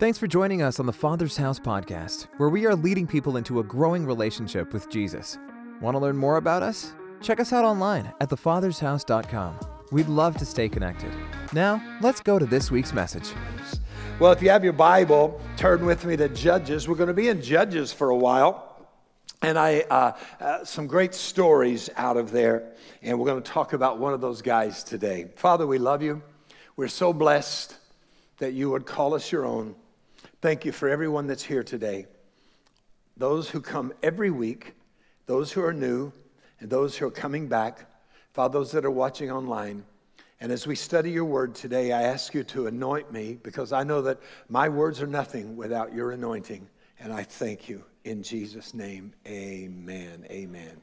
Thanks for joining us on the Father's House podcast, where we are leading people into a growing relationship with Jesus. Want to learn more about us? Check us out online at thefathershouse.com. We'd love to stay connected. Now, let's go to this week's message. Well, if you have your Bible, turn with me to Judges. We're going to be in Judges for a while. And I, uh, uh, some great stories out of there. And we're going to talk about one of those guys today. Father, we love you. We're so blessed that you would call us your own. Thank you for everyone that's here today. Those who come every week, those who are new, and those who are coming back. Father, those that are watching online. And as we study your word today, I ask you to anoint me because I know that my words are nothing without your anointing. And I thank you. In Jesus' name, amen. Amen.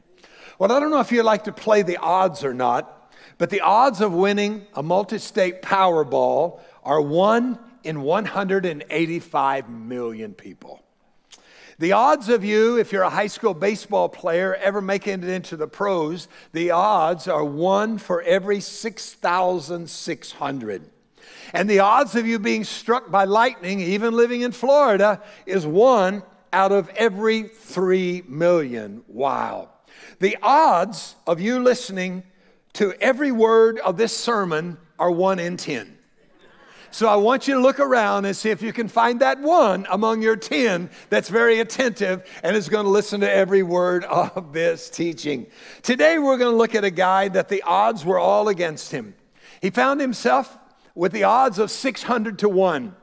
Well, I don't know if you like to play the odds or not, but the odds of winning a multi state Powerball are 1 in 185 million people. The odds of you, if you're a high school baseball player, ever making it into the pros, the odds are 1 for every 6,600. And the odds of you being struck by lightning, even living in Florida, is 1 out of every three million. Wow. The odds of you listening to every word of this sermon are one in 10. So I want you to look around and see if you can find that one among your 10 that's very attentive and is going to listen to every word of this teaching. Today we're going to look at a guy that the odds were all against him. He found himself with the odds of 600 to 1.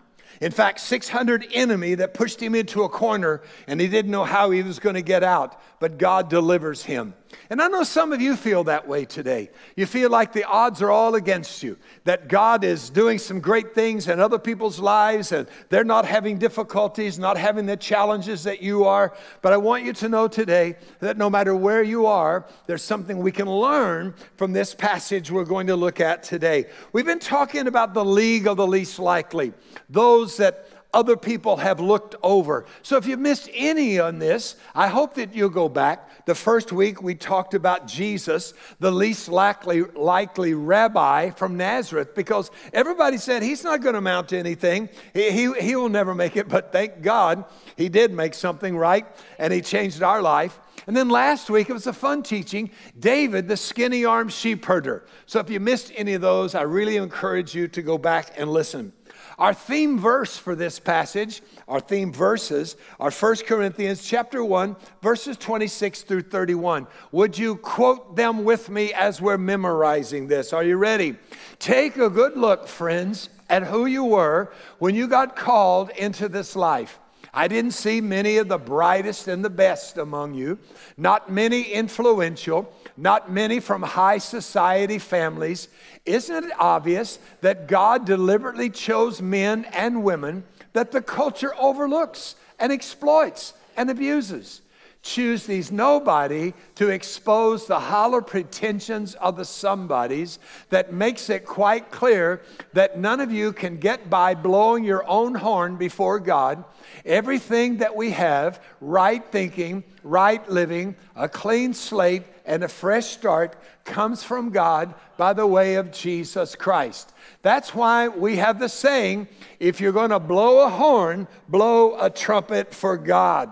In fact, 600 enemy that pushed him into a corner and he didn't know how he was going to get out, but God delivers him. And I know some of you feel that way today. You feel like the odds are all against you, that God is doing some great things in other people's lives and they're not having difficulties, not having the challenges that you are. But I want you to know today that no matter where you are, there's something we can learn from this passage we're going to look at today. We've been talking about the league of the least likely, those that other people have looked over. So if you missed any on this, I hope that you'll go back. The first week we talked about Jesus, the least likely, likely rabbi from Nazareth, because everybody said he's not going to amount to anything. He, he, he will never make it, but thank God he did make something right and he changed our life. And then last week, it was a fun teaching David, the skinny armed sheep herder. So if you missed any of those, I really encourage you to go back and listen. Our theme verse for this passage, our theme verses are 1 Corinthians chapter 1, verses 26 through 31. Would you quote them with me as we're memorizing this? Are you ready? Take a good look, friends, at who you were when you got called into this life. I didn't see many of the brightest and the best among you, not many influential, not many from high society families. Isn't it obvious that God deliberately chose men and women that the culture overlooks and exploits and abuses? choose these nobody to expose the hollow pretensions of the somebodies that makes it quite clear that none of you can get by blowing your own horn before God. Everything that we have, right thinking, right living, a clean slate, and a fresh start comes from God by the way of Jesus Christ. That's why we have the saying if you're going to blow a horn, blow a trumpet for God.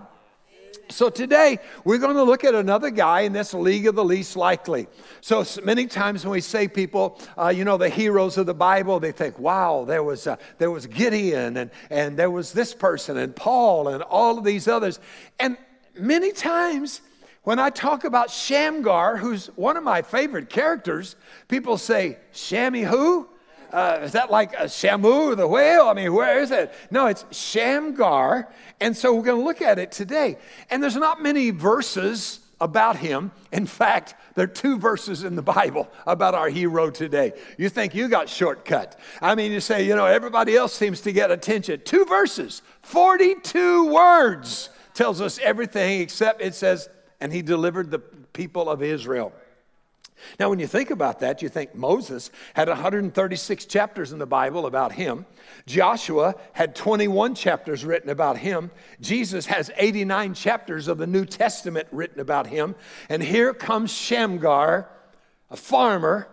So today we're going to look at another guy in this league of the least likely. So many times when we say people, uh, you know, the heroes of the Bible, they think, wow, there was uh, there was Gideon and and there was this person and Paul and all of these others. And many times when I talk about Shamgar, who's one of my favorite characters, people say, Shammy who? Uh, is that like a Shamu, the whale? I mean, where is it? No, it's Shamgar. And so we're going to look at it today. And there's not many verses about him. In fact, there are two verses in the Bible about our hero today. You think you got shortcut. I mean, you say, you know, everybody else seems to get attention. Two verses, 42 words tells us everything except it says, and he delivered the people of Israel. Now, when you think about that, you think Moses had 136 chapters in the Bible about him. Joshua had 21 chapters written about him. Jesus has 89 chapters of the New Testament written about him. And here comes Shamgar, a farmer.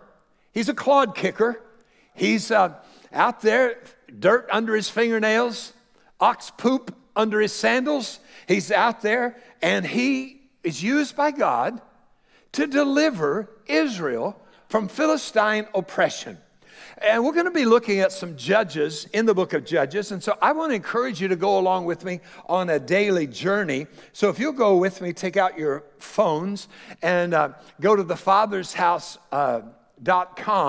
He's a clod kicker. He's uh, out there, dirt under his fingernails, ox poop under his sandals. He's out there and he is used by God to deliver Israel from Philistine oppression. And we're going to be looking at some judges in the book of Judges. And so I want to encourage you to go along with me on a daily journey. So if you'll go with me, take out your phones and uh, go to the Father's House.com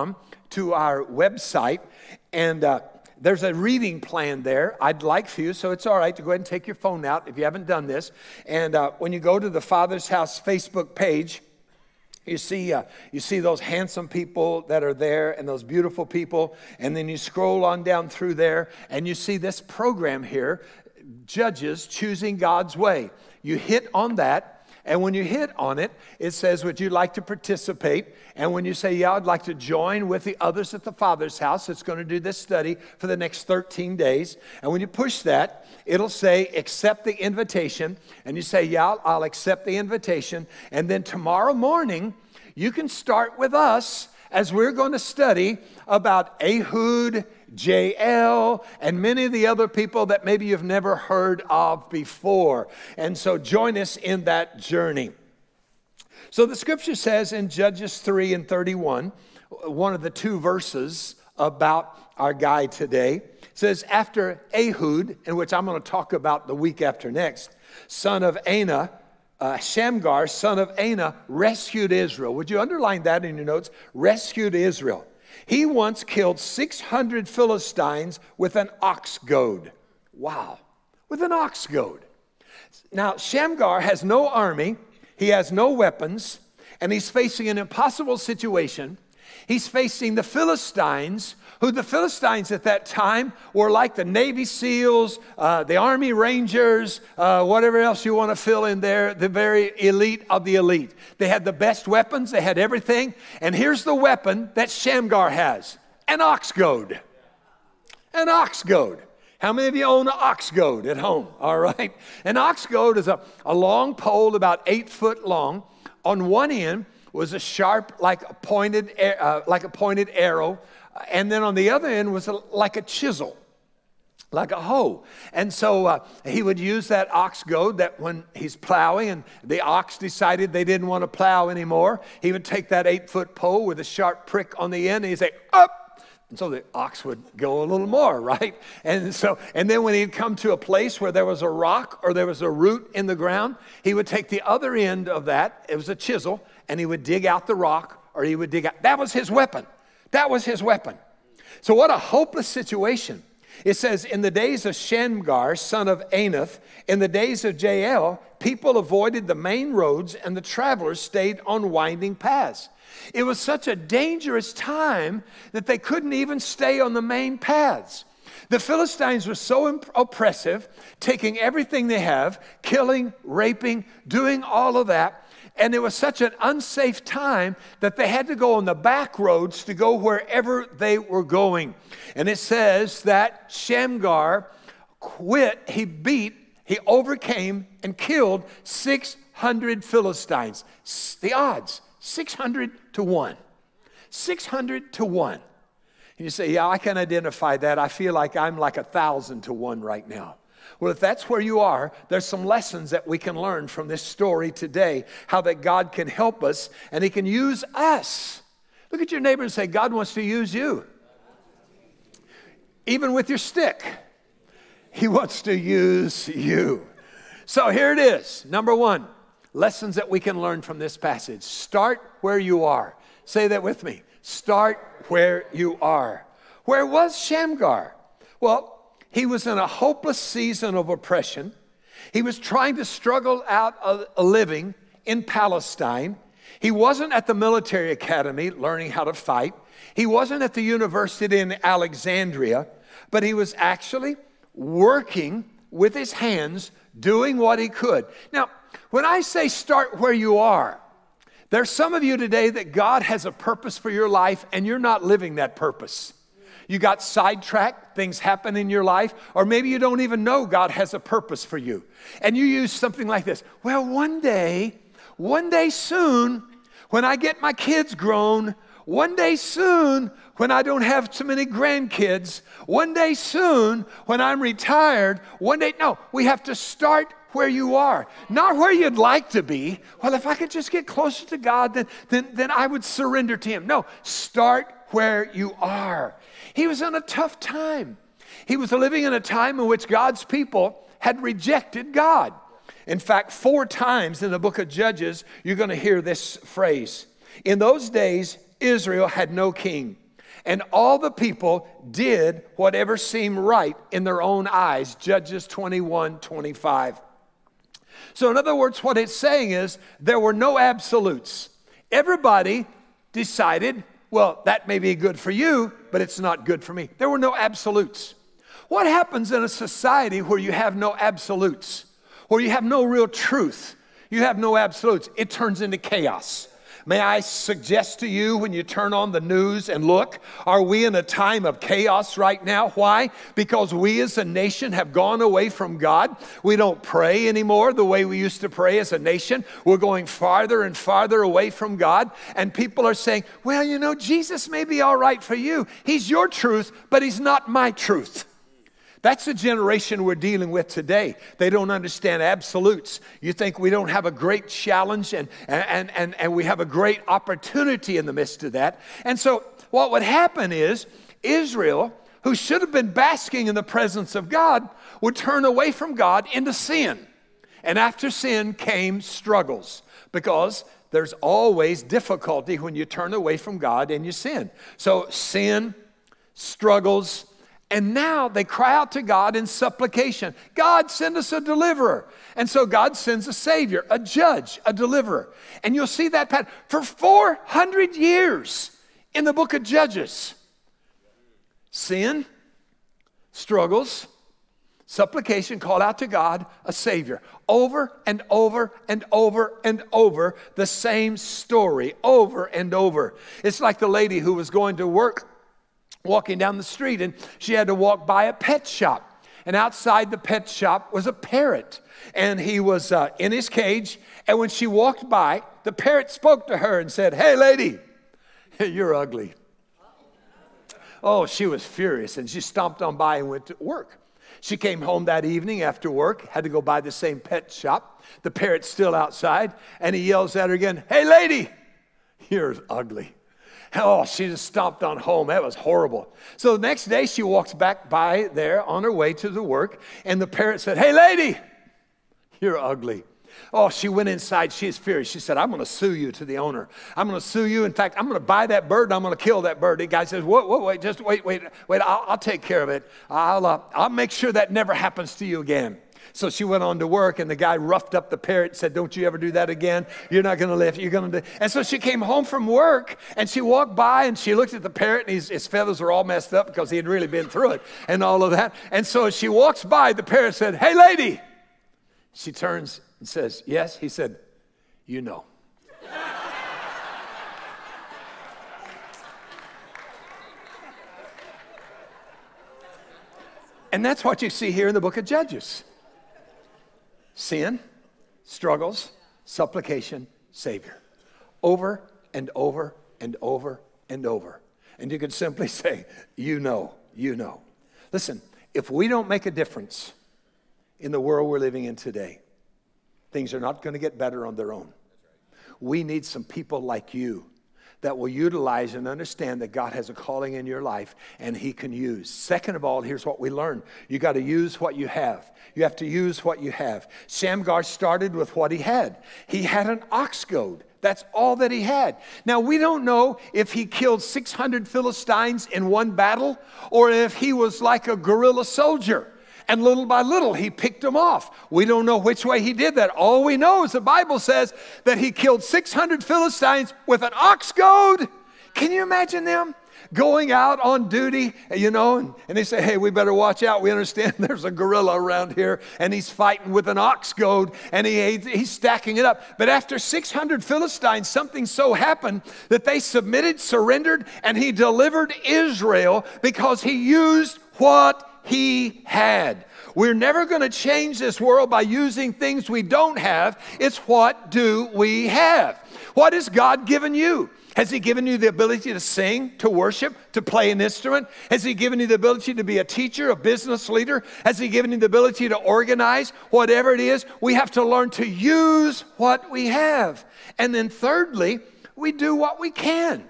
uh, to our website. And uh, there's a reading plan there I'd like for you, so it's all right to go ahead and take your phone out if you haven't done this. And uh, when you go to the Father's House Facebook page, you see, uh, you see those handsome people that are there and those beautiful people, and then you scroll on down through there and you see this program here Judges Choosing God's Way. You hit on that, and when you hit on it, it says, Would you like to participate? And when you say, Yeah, I'd like to join with the others at the Father's house that's going to do this study for the next 13 days. And when you push that, it'll say, Accept the invitation. And you say, Yeah, I'll accept the invitation. And then tomorrow morning, you can start with us as we're going to study about Ehud Jael, and many of the other people that maybe you've never heard of before. And so join us in that journey. So the scripture says in Judges 3 and 31, one of the two verses about our guy today, says, After Ehud, in which I'm going to talk about the week after next, son of Anath, uh, Shamgar, son of Anath, rescued Israel. Would you underline that in your notes? Rescued Israel. He once killed 600 Philistines with an ox goad. Wow, with an ox goad. Now, Shamgar has no army, he has no weapons, and he's facing an impossible situation. He's facing the Philistines, who the Philistines at that time were like the Navy SEALs, uh, the Army Rangers, uh, whatever else you want to fill in there, the very elite of the elite. They had the best weapons, they had everything. And here's the weapon that Shamgar has an ox goad. An ox goad. How many of you own an ox goad at home? All right. An ox goad is a, a long pole about eight foot long. On one end was a sharp, like a pointed, uh, like a pointed arrow and then on the other end was a, like a chisel like a hoe. And so uh, he would use that ox goad that when he's plowing and the ox decided they didn't want to plow anymore, he would take that eight foot pole with a sharp prick on the end and he'd say, up. And so the ox would go a little more, right? And so, and then when he'd come to a place where there was a rock or there was a root in the ground, he would take the other end of that, it was a chisel, and he would dig out the rock or he would dig out, that was his weapon. That was his weapon. So, what a hopeless situation. It says, In the days of Shamgar, son of Anath, in the days of Jael, people avoided the main roads and the travelers stayed on winding paths. It was such a dangerous time that they couldn't even stay on the main paths. The Philistines were so imp- oppressive, taking everything they have, killing, raping, doing all of that. And it was such an unsafe time that they had to go on the back roads to go wherever they were going. And it says that Shamgar quit, he beat, he overcame, and killed 600 Philistines. The odds 600 to 1. 600 to 1. And you say, Yeah, I can identify that. I feel like I'm like a thousand to one right now. Well, if that's where you are, there's some lessons that we can learn from this story today how that God can help us and He can use us. Look at your neighbor and say, God wants to use you. Even with your stick, He wants to use you. So here it is. Number one, lessons that we can learn from this passage. Start where you are. Say that with me. Start where you are. Where was Shamgar? Well, he was in a hopeless season of oppression. He was trying to struggle out a living in Palestine. He wasn't at the military academy learning how to fight. He wasn't at the university in Alexandria, but he was actually working with his hands, doing what he could. Now, when I say start where you are, there's some of you today that God has a purpose for your life and you're not living that purpose you got sidetracked, things happen in your life, or maybe you don't even know God has a purpose for you. And you use something like this Well, one day, one day soon, when I get my kids grown, One day soon, when I don't have too many grandkids, one day soon, when I'm retired, one day, no, we have to start where you are, not where you'd like to be. Well, if I could just get closer to God, then, then, then I would surrender to Him. No, start where you are. He was in a tough time. He was living in a time in which God's people had rejected God. In fact, four times in the book of Judges, you're going to hear this phrase. In those days, Israel had no king, and all the people did whatever seemed right in their own eyes. Judges 21 25. So, in other words, what it's saying is there were no absolutes. Everybody decided, well, that may be good for you, but it's not good for me. There were no absolutes. What happens in a society where you have no absolutes, where you have no real truth, you have no absolutes? It turns into chaos. May I suggest to you when you turn on the news and look, are we in a time of chaos right now? Why? Because we as a nation have gone away from God. We don't pray anymore the way we used to pray as a nation. We're going farther and farther away from God. And people are saying, well, you know, Jesus may be all right for you. He's your truth, but he's not my truth. That's the generation we're dealing with today. They don't understand absolutes. You think we don't have a great challenge and, and, and, and we have a great opportunity in the midst of that. And so, what would happen is Israel, who should have been basking in the presence of God, would turn away from God into sin. And after sin came struggles because there's always difficulty when you turn away from God and you sin. So, sin, struggles, and now they cry out to God in supplication God, send us a deliverer. And so God sends a Savior, a judge, a deliverer. And you'll see that pattern for 400 years in the book of Judges. Sin, struggles, supplication, call out to God, a Savior. Over and over and over and over, the same story, over and over. It's like the lady who was going to work walking down the street and she had to walk by a pet shop. And outside the pet shop was a parrot. And he was uh, in his cage. And when she walked by, the parrot spoke to her and said, Hey, lady, you're ugly. Oh, she was furious and she stomped on by and went to work. She came home that evening after work, had to go by the same pet shop. The parrot's still outside, and he yells at her again, Hey, lady, you're ugly. Oh, she just stomped on home. That was horrible. So the next day, she walks back by there on her way to the work, and the parent said, Hey, lady, you're ugly. Oh, she went inside. She's furious. She said, I'm going to sue you to the owner. I'm going to sue you. In fact, I'm going to buy that bird and I'm going to kill that bird. The guy says, Wait, wait, wait, just wait, wait, wait. I'll, I'll take care of it. I'll, uh, I'll make sure that never happens to you again. So she went on to work, and the guy roughed up the parrot and said, Don't you ever do that again. You're not going to live. You're going to. And so she came home from work, and she walked by, and she looked at the parrot, and his, his feathers were all messed up because he had really been through it and all of that. And so she walks by, the parrot said, Hey, lady. She turns and says, Yes. He said, You know. And that's what you see here in the book of Judges sin, struggles, supplication, Savior. Over and over and over and over. And you could simply say, You know, you know. Listen, if we don't make a difference in the world we're living in today, things are not going to get better on their own. We need some people like you that will utilize and understand that God has a calling in your life and He can use. Second of all, here's what we learn you got to use what you have. You have to use what you have. Shamgar started with what he had, he had an ox goad. That's all that he had. Now, we don't know if he killed 600 Philistines in one battle or if he was like a guerrilla soldier. And little by little, he picked them off. We don't know which way he did that. All we know is the Bible says that he killed 600 Philistines with an ox goad. Can you imagine them? Going out on duty, you know, and, and they say, hey, we better watch out. We understand there's a guerrilla around here, and he's fighting with an ox goad, and he, he's stacking it up. But after 600 Philistines, something so happened that they submitted, surrendered, and he delivered Israel because he used what he had. We're never going to change this world by using things we don't have. It's what do we have? What has God given you? Has He given you the ability to sing, to worship, to play an instrument? Has He given you the ability to be a teacher, a business leader? Has He given you the ability to organize? Whatever it is, we have to learn to use what we have. And then, thirdly, we do what we can.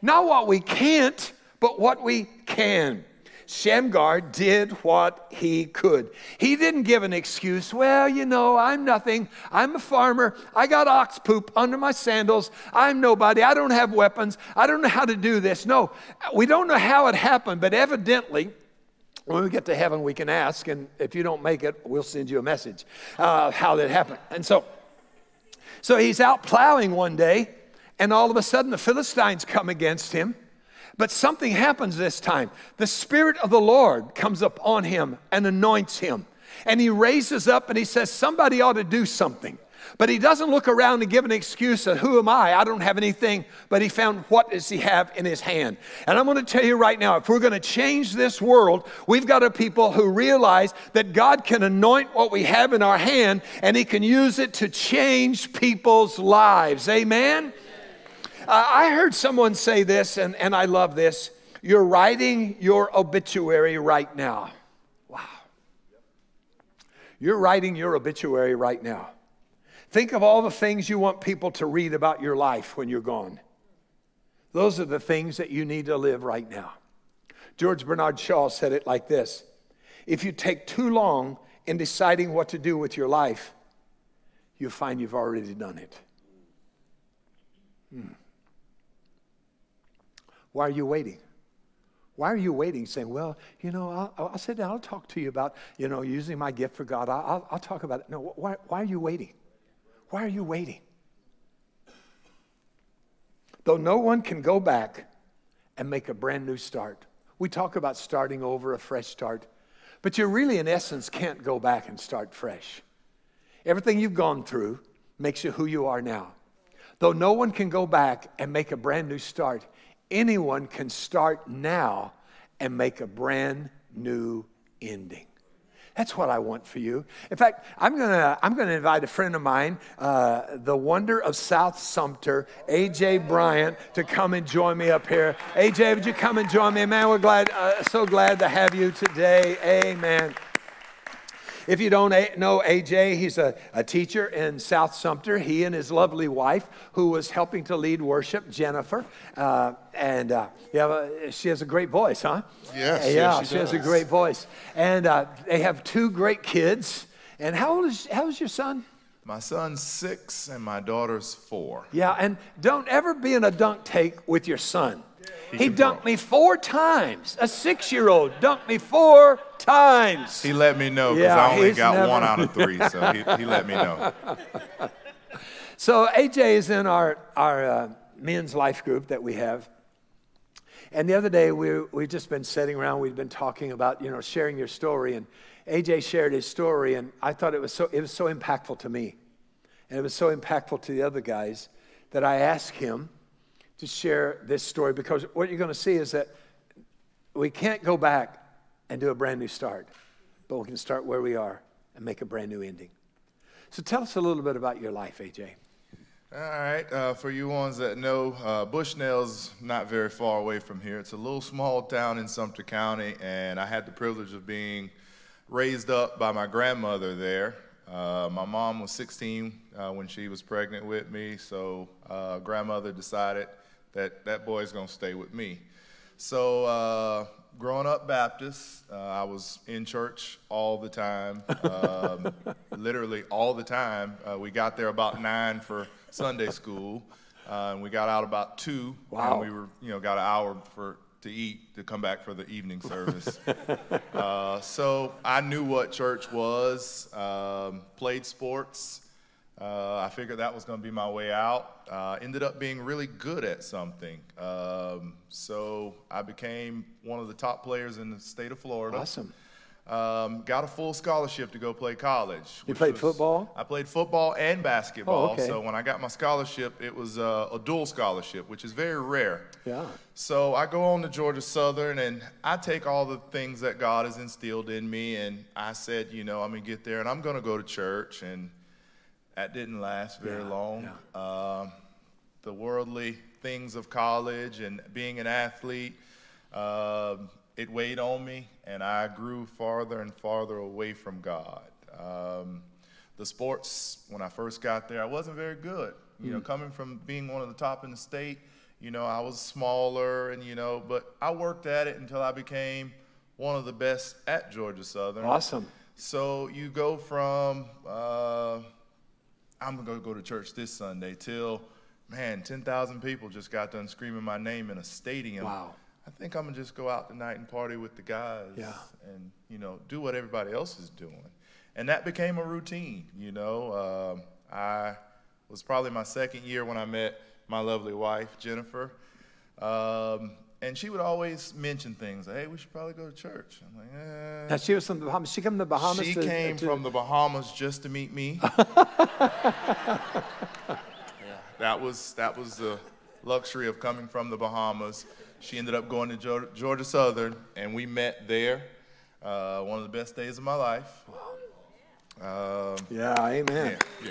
Not what we can't, but what we can. Shamgar did what he could. He didn't give an excuse. Well, you know, I'm nothing. I'm a farmer. I got ox poop under my sandals. I'm nobody. I don't have weapons. I don't know how to do this. No, we don't know how it happened, but evidently, when we get to heaven, we can ask, and if you don't make it, we'll send you a message uh, how that happened. And so, so he's out plowing one day, and all of a sudden the Philistines come against him. But something happens this time. The Spirit of the Lord comes up on him and anoints him. And he raises up and he says, Somebody ought to do something. But he doesn't look around and give an excuse of who am I? I don't have anything. But he found what does he have in his hand. And I'm going to tell you right now, if we're going to change this world, we've got a people who realize that God can anoint what we have in our hand and he can use it to change people's lives. Amen. Uh, I heard someone say this, and, and I love this. You're writing your obituary right now. Wow. You're writing your obituary right now. Think of all the things you want people to read about your life when you're gone. Those are the things that you need to live right now. George Bernard Shaw said it like this If you take too long in deciding what to do with your life, you find you've already done it. Hmm. Why are you waiting? Why are you waiting? Saying, well, you know, I'll, I'll sit down, I'll talk to you about, you know, using my gift for God. I'll, I'll talk about it. No, why, why are you waiting? Why are you waiting? Though no one can go back and make a brand new start. We talk about starting over, a fresh start, but you really, in essence, can't go back and start fresh. Everything you've gone through makes you who you are now. Though no one can go back and make a brand new start, anyone can start now and make a brand new ending. That's what I want for you. In fact, I'm gonna I'm gonna invite a friend of mine, uh, the wonder of South Sumter, AJ Bryant, to come and join me up here. AJ, would you come and join me, man? We're glad, uh, so glad to have you today. Amen. If you don't know AJ, he's a, a teacher in South Sumter. He and his lovely wife, who was helping to lead worship, Jennifer, uh, and uh, a, she has a great voice, huh? Yes, yeah, yes, she, she has a great voice. And uh, they have two great kids. And how old is how is your son? My son's six and my daughter's four. Yeah, and don't ever be in a dunk take with your son. He, he dunked me four times. A six year old dunked me four times. He let me know because yeah, I only got never... one out of three, so he, he let me know. So AJ is in our, our uh, men's life group that we have. And the other day, we, we've just been sitting around, we've been talking about, you know, sharing your story. And AJ shared his story, and I thought it was so, it was so impactful to me. And it was so impactful to the other guys that I asked him to share this story because what you're going to see is that we can't go back and do a brand new start, but we can start where we are and make a brand new ending. So tell us a little bit about your life, AJ. All right, uh, for you ones that know, uh, Bushnell's not very far away from here. It's a little small town in Sumter County, and I had the privilege of being raised up by my grandmother there. Uh, my mom was 16 uh, when she was pregnant with me, so uh, grandmother decided that that boy's gonna stay with me. So uh, growing up Baptist, uh, I was in church all the time, um, literally all the time. Uh, we got there about nine for Sunday school, uh, and we got out about two. Wow. And we were, you know, got an hour for to eat to come back for the evening service. Uh, so I knew what church was. Um, played sports. Uh, I figured that was going to be my way out. Uh, ended up being really good at something. Um, so I became one of the top players in the state of Florida. Awesome. Um, got a full scholarship to go play college. You played was, football? I played football and basketball. Oh, okay. So when I got my scholarship, it was uh, a dual scholarship, which is very rare. Yeah. So I go on to Georgia Southern, and I take all the things that God has instilled in me, and I said, you know, I'm gonna get there, and I'm gonna go to church, and that didn't last very yeah, long. Yeah. Um, the worldly things of college and being an athlete, uh, it weighed on me, and I grew farther and farther away from God. Um, the sports, when I first got there, I wasn't very good. You know, coming from being one of the top in the state, you know, I was smaller, and you know, but I worked at it until I became one of the best at Georgia Southern. Awesome. So you go from uh, I'm gonna go to church this Sunday till man, ten thousand people just got done screaming my name in a stadium. Wow. I think I'm gonna just go out tonight and party with the guys. Yeah. And you know, do what everybody else is doing, and that became a routine. You know, um, I was probably my second year when I met my lovely wife Jennifer. Um, and she would always mention things. Hey, we should probably go to church. I'm like, eh. Now she was from the Bahamas. She came to the Bahamas. She to, came to- from the Bahamas just to meet me. yeah. that was that was the luxury of coming from the Bahamas. She ended up going to Georgia Southern, and we met there. Uh, one of the best days of my life. Um, Yeah, amen. yeah,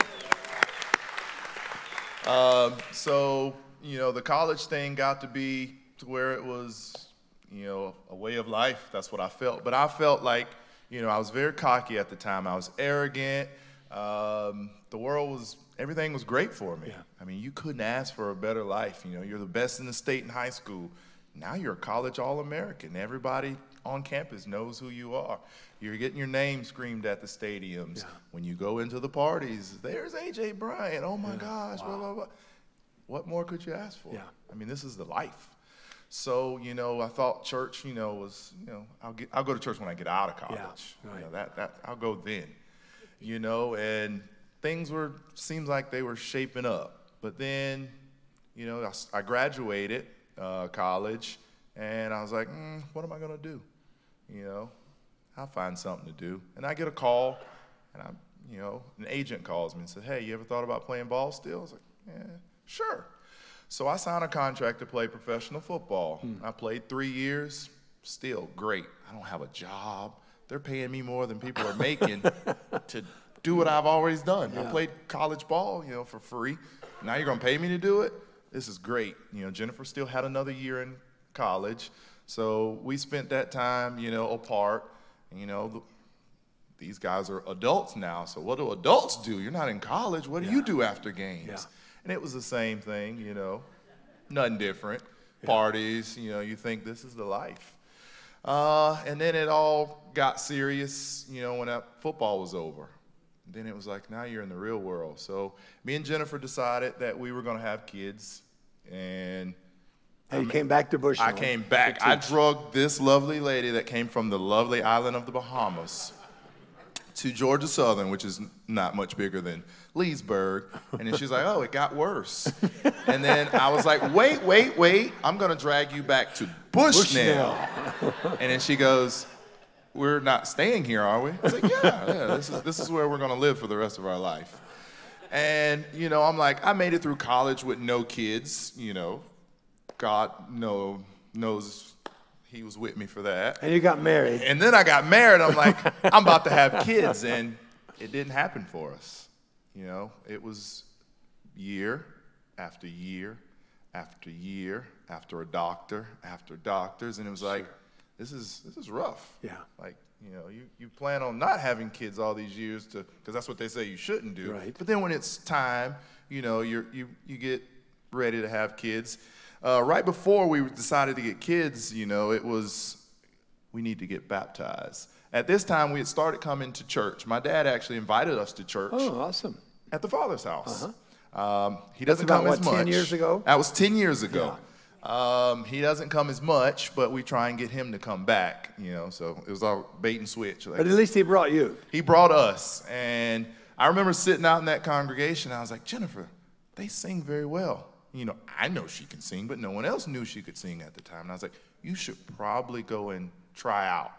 yeah. Um, so you know, the college thing got to be to where it was, you know, a way of life. That's what I felt. But I felt like, you know, I was very cocky at the time. I was arrogant. Um, the world was everything was great for me. I mean, you couldn't ask for a better life. You know, you're the best in the state in high school. Now you're a college All-American. Everybody on campus knows who you are. You're getting your name screamed at the stadiums. When you go into the parties, there's AJ Bryant. Oh my gosh, blah blah blah. What more could you ask for? Yeah. I mean, this is the life. So, you know, I thought church, you know, was, you know, I'll get I'll go to church when I get out of college. Yeah, right. You know, that that I'll go then. You know, and things were seems like they were shaping up. But then, you know, I graduated uh, college, and I was like, mm, what am I gonna do? You know, I'll find something to do. And I get a call, and I'm, you know, an agent calls me and says, hey, you ever thought about playing ball still? I was like, yeah, sure. So I signed a contract to play professional football. I played three years, still great. I don't have a job. They're paying me more than people are making to do what I've always done. I played college ball, you know, for free. Now you're gonna pay me to do it? This is great. You know, Jennifer still had another year in college. So we spent that time, you know, apart. You know, the, these guys are adults now. So what do adults do? You're not in college. What do you do after games? Yeah. And it was the same thing, you know, nothing different. Parties, you know, you think this is the life. Uh, and then it all got serious, you know, when that football was over. Then it was like, now you're in the real world. So me and Jennifer decided that we were going to have kids. And And you came back to Bushnell. I came back. I drugged this lovely lady that came from the lovely island of the Bahamas to Georgia Southern, which is not much bigger than Leesburg. And then she's like, oh, it got worse. And then I was like, wait, wait, wait. I'm going to drag you back to Bushnell. And then she goes, we're not staying here, are we? I was like, yeah, yeah. This is, this is where we're going to live for the rest of our life. And, you know, I'm like, I made it through college with no kids, you know. God know, knows he was with me for that. And you got married. And then I got married. I'm like, I'm about to have kids. And it didn't happen for us. You know, it was year after year after year after a doctor after doctors. And it was like, this is, this is rough. Yeah. Like, you know, you, you plan on not having kids all these years to, because that's what they say you shouldn't do. Right. But then when it's time, you know, you're, you, you get ready to have kids. Uh, right before we decided to get kids, you know, it was, we need to get baptized. At this time, we had started coming to church. My dad actually invited us to church Oh, awesome. at the father's house. Uh Um, he doesn't about, come as what, much. 10 years ago? That was 10 years ago. Um, he doesn't come as much, but we try and get him to come back, you know, so it was all bait and switch. Like, But at least he brought you. he brought us. And I remember sitting out in that congregation. I was like, Jennifer, they sing very well. You know, I know she can sing, but no one else knew she could sing at the time. And I was like, you should probably go and try out.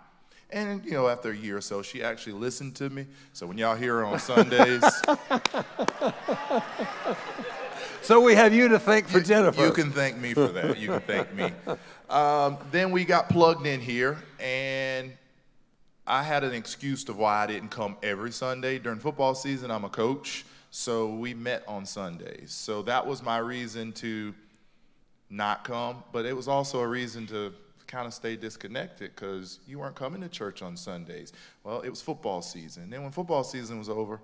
And, you know, after a year or so, she actually listened to me. So when y'all hear her on Sundays, So we have you to thank for Jennifer. You can thank me for that. You can thank me. Um, then we got plugged in here, and I had an excuse to why I didn't come every Sunday. During football season, I'm a coach, so we met on Sundays. So that was my reason to not come, but it was also a reason to kind of stay disconnected because you weren't coming to church on Sundays. Well, it was football season. Then when football season was over,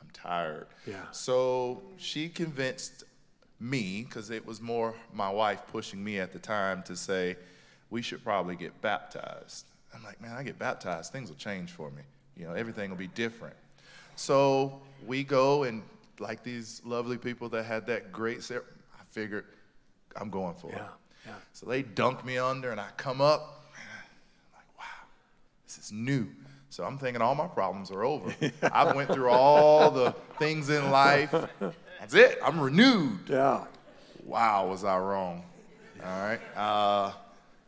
I'm tired. Yeah. So she convinced me, because it was more my wife pushing me at the time to say, we should probably get baptized. I'm like, man, I get baptized, things will change for me. You know, everything will be different. So we go and like these lovely people that had that great, ser- I figured I'm going for Yeah, it. yeah. So they dunk me under, and I come up. I'm like, wow, this is new. So I'm thinking all my problems are over. I went through all the things in life. That's it. I'm renewed. Yeah. Wow, was I wrong? All right. Uh,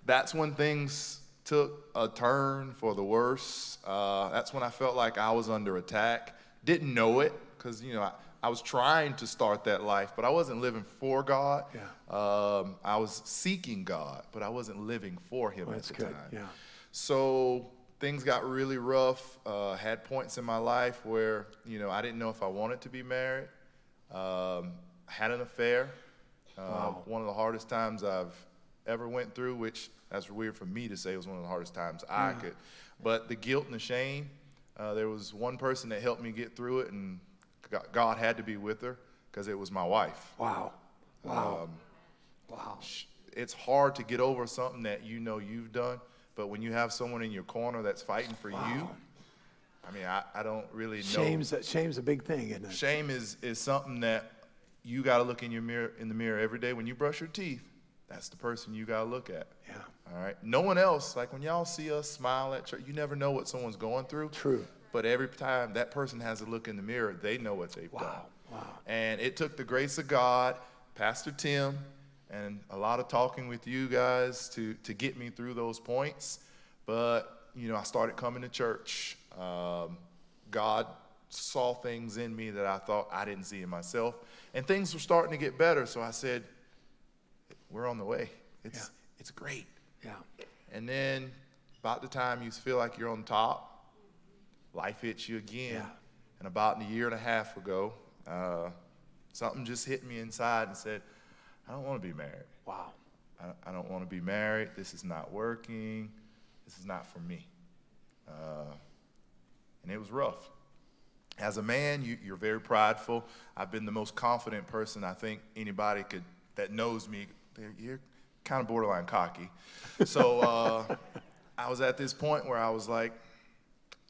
that's when things took a turn for the worse. Uh, that's when I felt like I was under attack. Didn't know it because you know I, I was trying to start that life, but I wasn't living for God. Yeah. Um, I was seeking God, but I wasn't living for Him Well, at the good, time. yeah. So things got really rough. Uh, had points in my life where you know I didn't know if I wanted to be married. Um, had an affair. Uh, One of the hardest times I've ever went through, which that's weird for me to say it was one of the hardest times I could. But the guilt and the shame. Uh, there was one person that helped me get through it, and God- had to be with her because it was my wife. Wow. Wow. Um, wow. it's hard to get over something that you know you've done, but when you have someone in your corner that's fighting for you, I mean, I, I don't really know. Shame's, shame's a big thing, isn't it? Shame is, is something that you got to look in your mirror in the mirror every day when you brush your teeth. That's the person you got to look at. Yeah. All right. No one else. Like when y'all see us smile at church, you never know what someone's going through. True. But every time that person has a look in the mirror, they know what they've done. Wow, wow. And it took the grace of God, Pastor Tim, and a lot of talking with you guys to, to get me through those points. But, you know, I started coming to church. Um, God saw things in me that I thought I didn't see in myself. And things were starting to get better. So I said, we're on the way. It's, Yeah. it's great. Yeah. And then about the time you feel like you're on top, life hits you again. Yeah. And about a year and a half ago, uh, something just hit me inside and said, I don't want to be married. Wow. I, I don't want to be married. This is not working. This is not for me. Uh, and it was rough. As a man, you, you're very prideful. I've been the most confident person I think anybody could that knows me. You're kind of borderline cocky. So uh, I was at this point where I was like,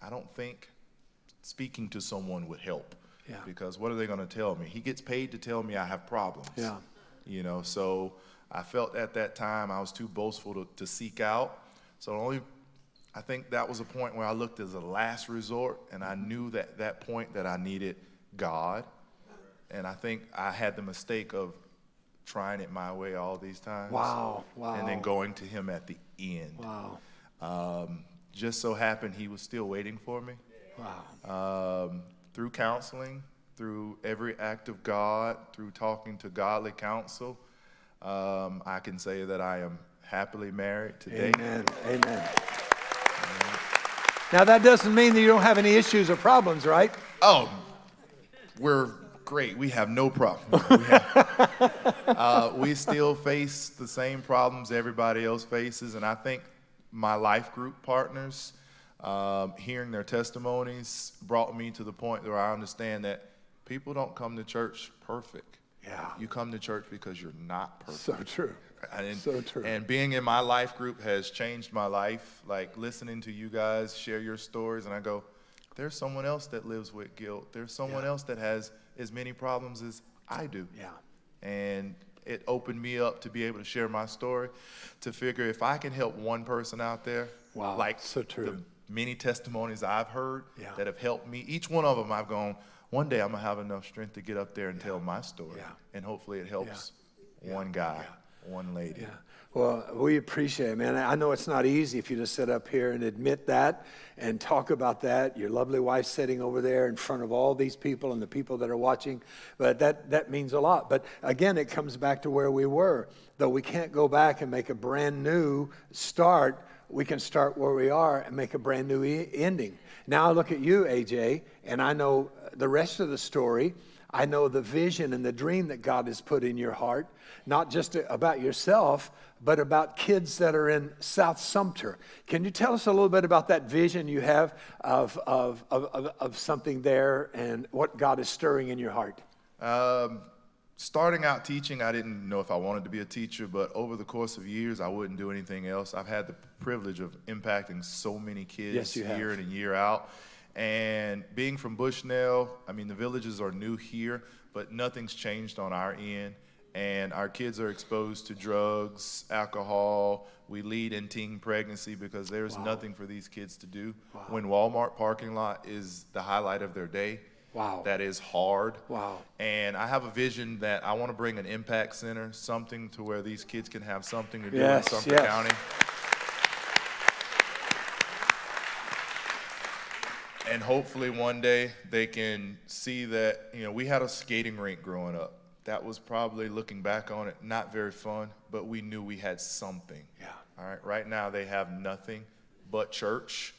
I don't think speaking to someone would help. Yeah. Because what are they going to tell me? He gets paid to tell me I have problems. Yeah. You know, so I felt at that time I was too boastful to, to seek out. So only, I think that was a point where I looked as a last resort, and I knew that that point that I needed God. And I think I had the mistake of trying it my way all these times. Wow, And then going to Him at the end. Wow. Um, just so happened He was still waiting for me Wow. um, through counseling, through every act of God, through talking to godly counsel, um, I can say that I am happily married today. Amen. Amen. Now, that doesn't mean that you don't have any issues or problems, right? Oh, we're great. We have no problem. We, have- uh, we still face the same problems everybody else faces, and I think my life group partners, um, hearing their testimonies, brought me to the point where I understand that people don't come to church perfect. Yeah. You come to church because you're not perfect. So true. And, So true. and being in my life group has changed my life. Like listening to you guys share your stories, and I go, there's someone else that lives with guilt. There's someone Yeah. else that has as many problems as I do. Yeah. And it opened me up to be able to share my story, to figure if I can help one person out there, Wow, like so true. the many testimonies I've heard Yeah. that have helped me. Each one of them, I've gone. One day I'm gonna have enough strength to get up there and tell my story, Yeah. and hopefully it helps one guy, one lady. Yeah. Well, we appreciate it, man. I know it's not easy if you just sit up here and admit that and talk about that. Your lovely wife sitting over there in front of all these people and the people that are watching. But that, that means a lot. But again, it comes back to where we were. Though we can't go back and make a brand new start, we can start where we are and make a brand new e- ending. Now I look at you, AJ, and I know the rest of the story. I know the vision and the dream that God has put in your heart, not just about yourself, but about kids that are in South Sumter. Can you tell us a little bit about that vision you have of, of, of, of something there and what God is stirring in your heart? Um, starting out teaching, I didn't know if I wanted to be a teacher, but over the course of years, I wouldn't do anything else. I've had the privilege of impacting so many kids yes, year in and year out. And being from Bushnell, I mean, the villages are new here, but nothing's changed on our end and our kids are exposed to drugs, alcohol. We lead in teen pregnancy because there's wow. nothing for these kids to do. Wow. When Walmart parking lot is the highlight of their day. Wow. That is hard. Wow. And I have a vision that I want to bring an impact center, something to where these kids can have something to do yes, in Sumter yes. County. And hopefully one day they can see that, you know, we had a skating rink growing up that was probably looking back on it not very fun, but we knew we had something. Yeah. All right. Right now they have nothing but church,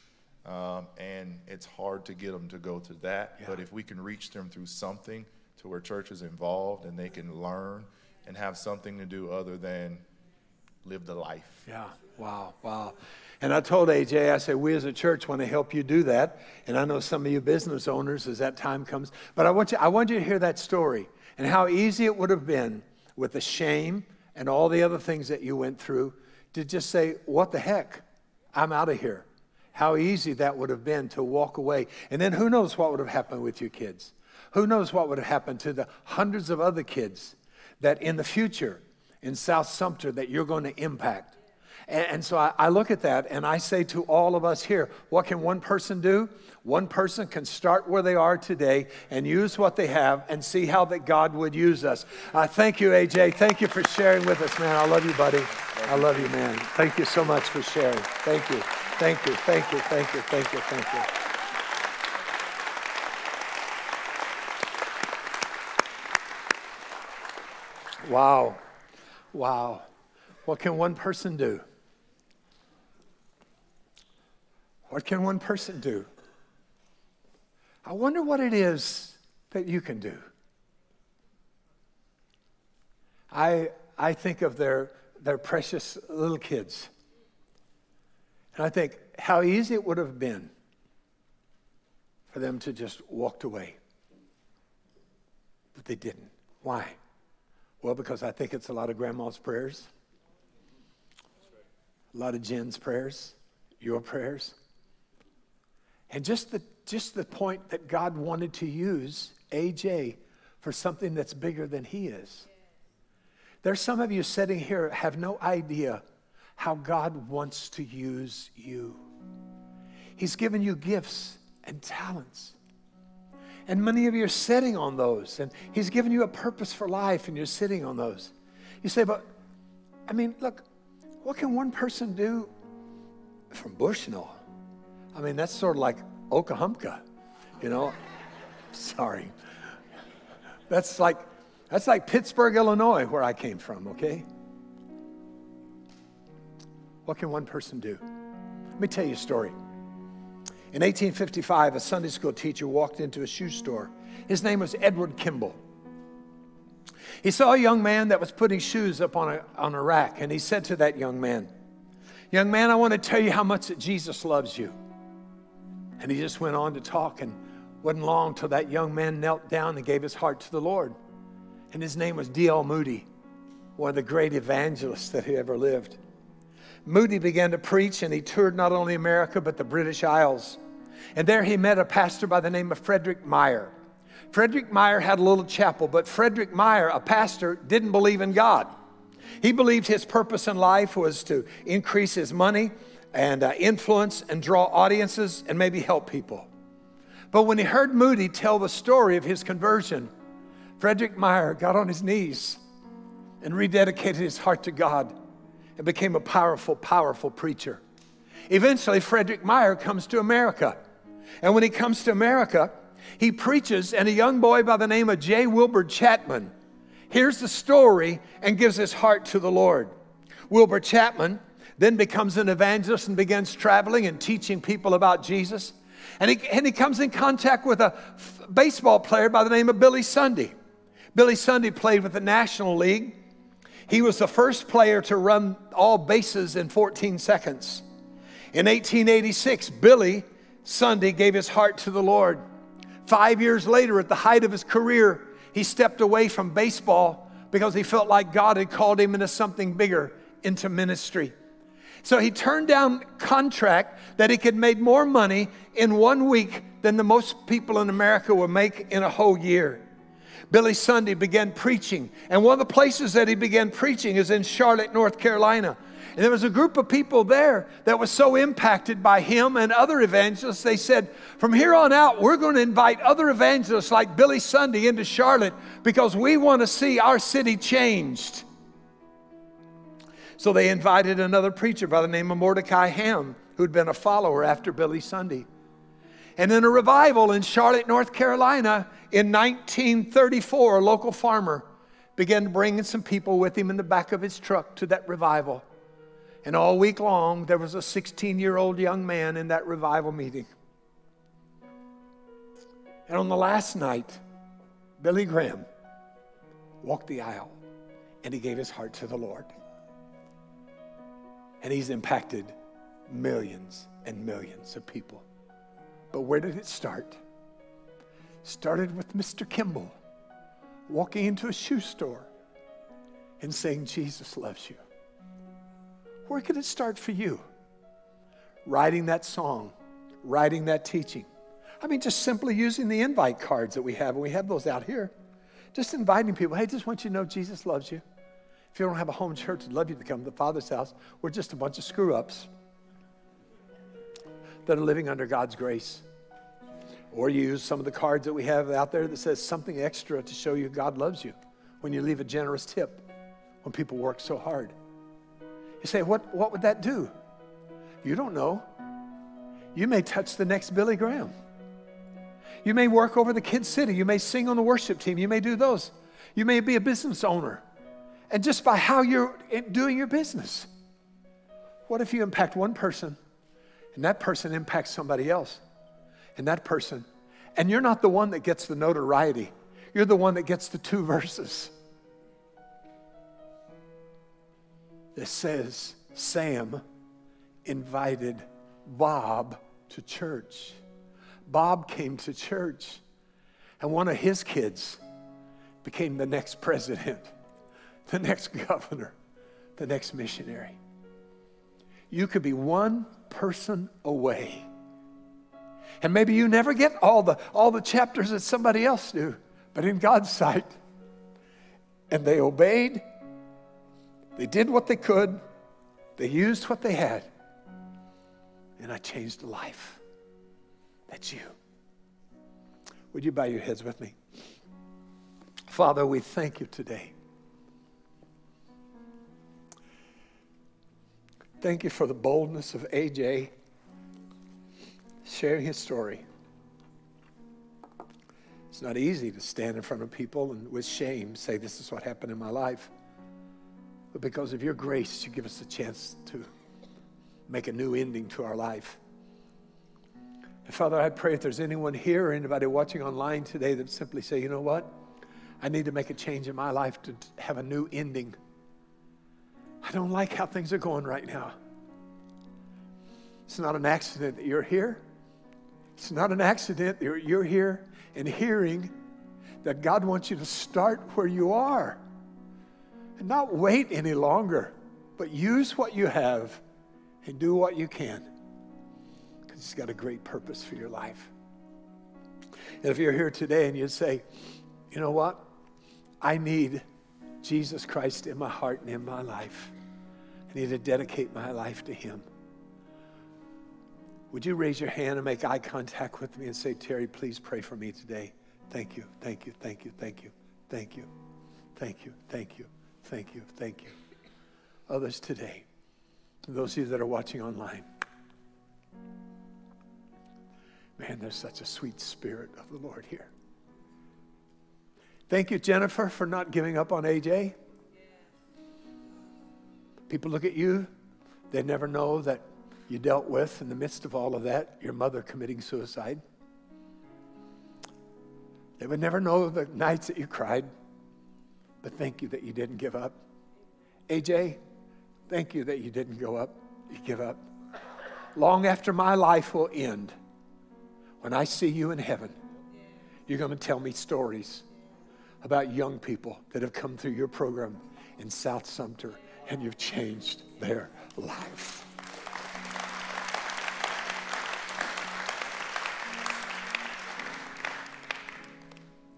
um, and it's hard to get them to go to that. Yeah. But if we can reach them through something to where church is involved and they can learn and have something to do other than live the life. Yeah. Wow. Wow. And I told AJ, I said, we as a church want to help you do that. And I know some of you business owners as that time comes. But I want you, I want you to hear that story and how easy it would have been with the shame and all the other things that you went through to just say, What the heck? I'm out of here. How easy that would have been to walk away. And then who knows what would have happened with your kids? Who knows what would have happened to the hundreds of other kids that in the future in South Sumter that you're going to impact? And, and so I, I look at that and I say to all of us here, what can one person do? One person can start where they are today and use what they have and see how that God would use us. Uh, thank you, AJ. Thank you for sharing with us, man. I love you, buddy. I love you, man. Thank you so much for sharing. Thank you. Thank you. Thank you. Thank you. Thank you. Thank you. Wow. Wow. What can one person do? What can one person do? I wonder what it is that you can do. I, I think of their, their precious little kids. And I think how easy it would have been for them to just walked away. But they didn't. Why? Well, because I think it's a lot of grandma's prayers, a lot of Jen's prayers, your prayers. And just the, just the point that God wanted to use AJ for something that's bigger than he is. There's some of you sitting here have no idea how God wants to use you. He's given you gifts and talents. And many of you are sitting on those, and He's given you a purpose for life, and you're sitting on those. You say, but I mean, look, what can one person do from Bushnell? I mean, that's sort of like Okahumpka, you know? Sorry. That's like, that's like Pittsburg, Illinois, where I came from, okay? What can one person do? Let me tell you a story. In 1855, a Sunday school teacher walked into a shoe store. His name was Edward Kimball. He saw a young man that was putting shoes up on a, on a rack, and he said to that young man, Young man, I want to tell you how much that Jesus loves you. And he just went on to talk, and wasn't long till that young man knelt down and gave his heart to the Lord. And his name was D.L. Moody, one of the great evangelists that he ever lived. Moody began to preach, and he toured not only America, but the British Isles. And there he met a pastor by the name of Frederick Meyer. Frederick Meyer had a little chapel, but Frederick Meyer, a pastor, didn't believe in God. He believed his purpose in life was to increase his money and uh, influence and draw audiences and maybe help people. But when he heard Moody tell the story of his conversion, Frederick Meyer got on his knees and rededicated his heart to God and became a powerful, powerful preacher. Eventually, Frederick Meyer comes to America. And when he comes to America, he preaches, and a young boy by the name of J. Wilbur Chapman hears the story and gives his heart to the Lord. Wilbur Chapman then becomes an evangelist and begins traveling and teaching people about Jesus. And he, and he comes in contact with a f- baseball player by the name of Billy Sunday. Billy Sunday played with the National League. He was the first player to run all bases in 14 seconds. In 1886, Billy Sunday gave his heart to the Lord. Five years later, at the height of his career, he stepped away from baseball because he felt like God had called him into something bigger, into ministry. So he turned down contract that he could make more money in one week than the most people in America would make in a whole year. Billy Sunday began preaching, and one of the places that he began preaching is in Charlotte, North Carolina. And there was a group of people there that was so impacted by him and other evangelists, they said, from here on out, we're going to invite other evangelists like Billy Sunday into Charlotte because we want to see our city changed. So they invited another preacher by the name of Mordecai Ham, who'd been a follower after Billy Sunday. And in a revival in Charlotte, North Carolina, in 1934, a local farmer began bringing some people with him in the back of his truck to that revival. And all week long, there was a 16 year old young man in that revival meeting. And on the last night, Billy Graham walked the aisle and he gave his heart to the Lord. And he's impacted millions and millions of people. But where did it start? Started with Mr. Kimball walking into a shoe store and saying, Jesus loves you. Where could it start for you? Writing that song, writing that teaching. I mean, just simply using the invite cards that we have, and we have those out here. Just inviting people, hey, just want you to know Jesus loves you. If you don't have a home church, I'd love you to come to the Father's house. We're just a bunch of screw ups that are living under God's grace. Or use some of the cards that we have out there that says something extra to show you God loves you when you leave a generous tip, when people work so hard. You say, what, what would that do? You don't know. You may touch the next Billy Graham. You may work over the Kid City. You may sing on the worship team. You may do those. You may be a business owner. And just by how you're doing your business, what if you impact one person and that person impacts somebody else and that person, and you're not the one that gets the notoriety, you're the one that gets the two verses. that says Sam invited Bob to church. Bob came to church, and one of his kids became the next president, the next governor, the next missionary. You could be one person away. And maybe you never get all the, all the chapters that somebody else do, but in God's sight, and they obeyed they did what they could, they used what they had, and I changed life. That's you. Would you bow your heads with me? Father, we thank you today. Thank you for the boldness of AJ sharing his story. It's not easy to stand in front of people and with shame say, This is what happened in my life. But because of your grace, you give us a chance to make a new ending to our life. And Father, I pray if there's anyone here or anybody watching online today that simply say, you know what? I need to make a change in my life to have a new ending. I don't like how things are going right now. It's not an accident that you're here. It's not an accident that you're here and hearing that God wants you to start where you are and not wait any longer, but use what you have and do what you can because He's got a great purpose for your life. And if you're here today and you say, you know what? I need Jesus Christ in my heart and in my life. I need to dedicate my life to Him. Would you raise your hand and make eye contact with me and say, Terry, please pray for me today? Thank you, thank you, thank you, thank you, thank you, thank you, thank you. Thank you. Thank you. Others today, those of you that are watching online. Man, there's such a sweet spirit of the Lord here. Thank you, Jennifer, for not giving up on AJ. People look at you, they never know that you dealt with in the midst of all of that, your mother committing suicide. They would never know the nights that you cried, but thank you that you didn't give up. AJ, thank you that you didn't go up, you give up. Long after my life will end, when I see you in heaven, you're going to tell me stories about young people that have come through your program in South Sumter and you've changed their life.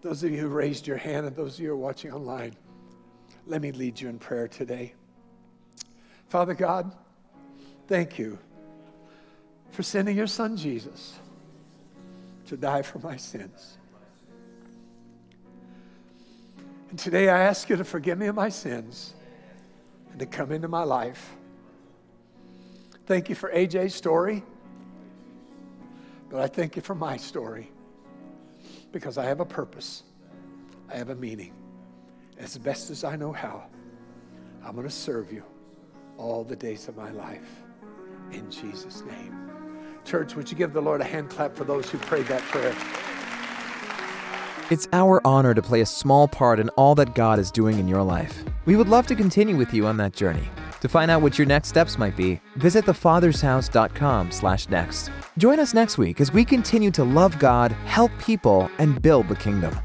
Those of you who raised your hand and those of you who are watching online, let me lead you in prayer today. Father God, thank you for sending your son Jesus to die for my sins. And today I ask you to forgive me of my sins and to come into my life. Thank you for AJ's story, but I thank you for my story because I have a purpose, I have a meaning. As best as I know how, I'm going to serve you all the days of my life. In Jesus' name. Church, would you give the Lord a hand clap for those who prayed that prayer? It's our honor to play a small part in all that God is doing in your life. We would love to continue with you on that journey. To find out what your next steps might be, visit thefathershouse.com/next. Join us next week as we continue to love God, help people, and build the kingdom.